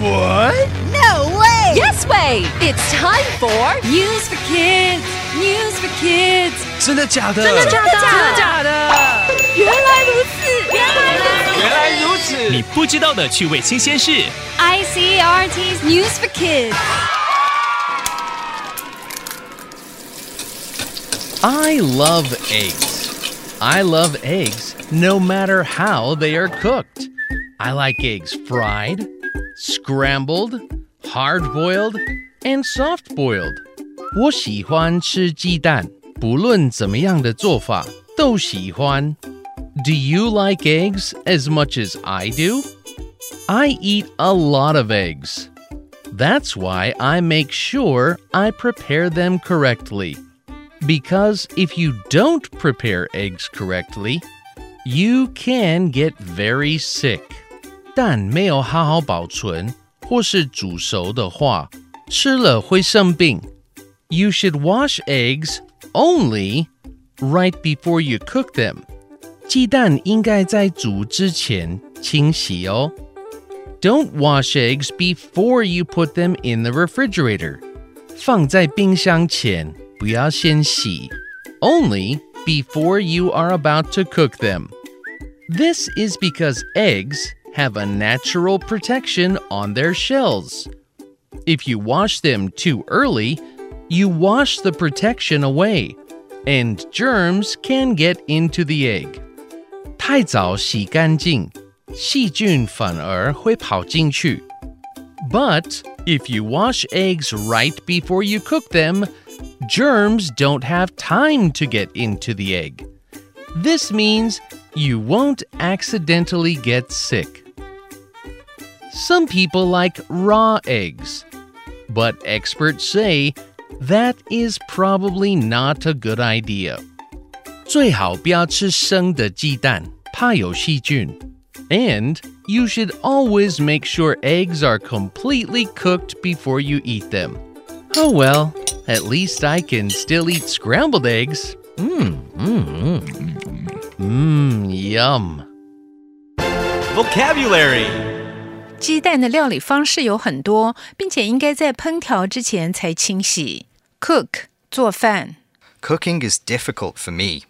What? No way! Yes way! It's time for News for Kids. News for Kids. 真的假的？真的假的？真的假的？原来如此，原来如此。原来如此。你不知道的趣味新鲜事。 ICRT's News for Kids. I love eggs. I love eggs no matter how they are cooked. I like eggs fried, scrambled, hard boiled, and soft boiled. 我喜欢吃鸡蛋，不论怎么样的做法都喜欢。Do you like eggs as much as I do? I eat a lot of eggs. That's why I make sure I prepare them correctly. Because if you don't prepare eggs correctly, you can get very sick. 蛋没有好好保存或是煮熟的话，吃了会生病。You should wash eggs only right before you cook them. 鸡蛋应该在煮之前清洗哦。Don't wash eggs before you put them in the refrigerator. 放在冰箱前不要先洗。Only before you are about to cook them. This is because eggs have a natural protection on their shells. If you wash them too early, you wash the protection away, and germs can get into the egg. 太早洗干净，细菌反而会跑进去。But if you wash eggs right before you cook them, germs don't have time to get into the egg. This means you won't accidentally get sick. Some people like raw eggs, but experts say that is probably not a good idea. 最好不要吃生的鸡蛋，怕有细菌。And you should always make sure eggs are completely cooked before you eat them. Oh well, at least I can still eat scrambled eggs. Mmm, mmm, mmm. Mmm, yum. Vocabulary 鸡蛋的料理方式有很多，并且应该在烹调之前才清洗。Cook 做饭 Cooking is difficult for me.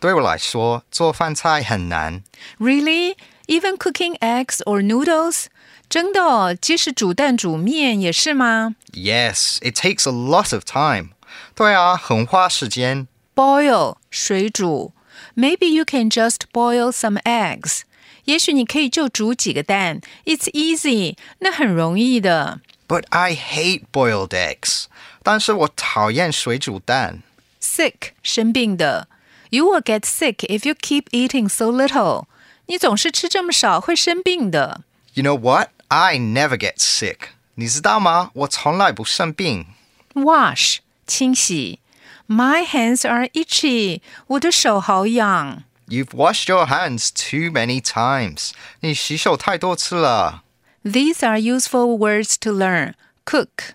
对我来说，做饭菜很难。 ，Really? Even cooking eggs or noodles? 真的哦，即使煮蛋煮面也是吗 Yes, it takes a lot of time. 对啊，很花时间。 ？Boil 水煮，Maybe you can just boil some eggs. 也许你可以就煮几个蛋，It's easy，那很容易的。 But I hate boiled eggs. 但是我讨厌水煮蛋。 Sick 生病的，You will get sick if you keep eating so little. 你总是吃这么少会生病的。 You know what? I never get sick. 你知道吗？我从来不生病。 Wash 清洗，My hands are itchy，我的手好痒。 You've washed your hands too many times. 你洗手太多次了。 These are useful words to learn. Cook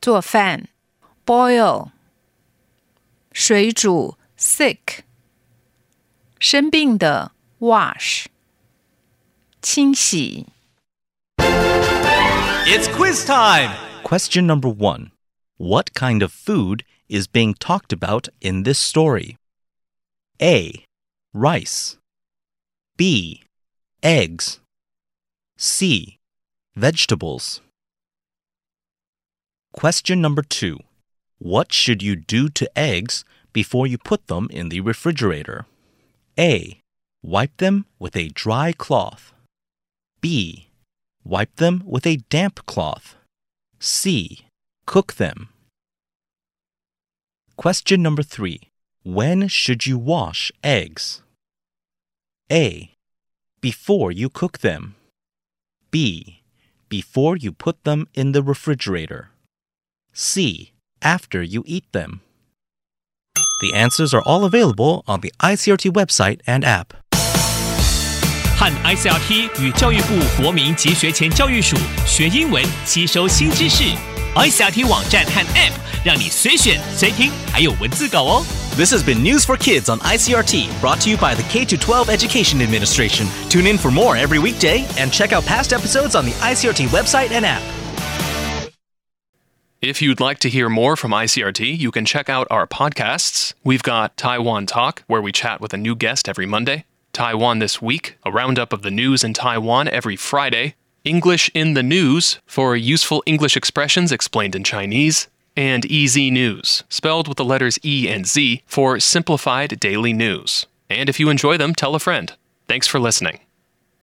做饭，boil 水煮，sick 生病的，wash 清洗。 It's quiz time. Question number one What kind of food is being talked about in this story? A. Rice. B. Eggs. C. Vegetables. Question number two What should you do to eggs before you put them in the refrigerator? A. Wipe them with a dry cloth. B. Wipe them with a damp cloth. C. Cook them. Question number three. When should you wash eggs? A. Before you cook them. B. Before you put them in the refrigerator. C. After you eat them. The answers are all available on the ICRT website and app. 和 ICRT 与教育部国民及学前教育署学英文，吸收新知识。ICRT 网站和 App 让你随选随听，还有文字稿哦。 This has been News for Kids on ICRT, brought to you by the K 12 Education Administration. Tune in for more every weekday and check out past episodes on the ICRT website and app. If you'd like to hear more from ICRT, you can check out our podcasts. We've got Taiwan Talk, where we chat with a new guest every Monday, Taiwan This Week, a roundup of the news in Taiwan every Friday, English in the News for useful English expressions explained in Chinese, and EZ News, spelled with the letters E and Z for simplified daily news. And if you enjoy them, tell a friend. Thanks for listening.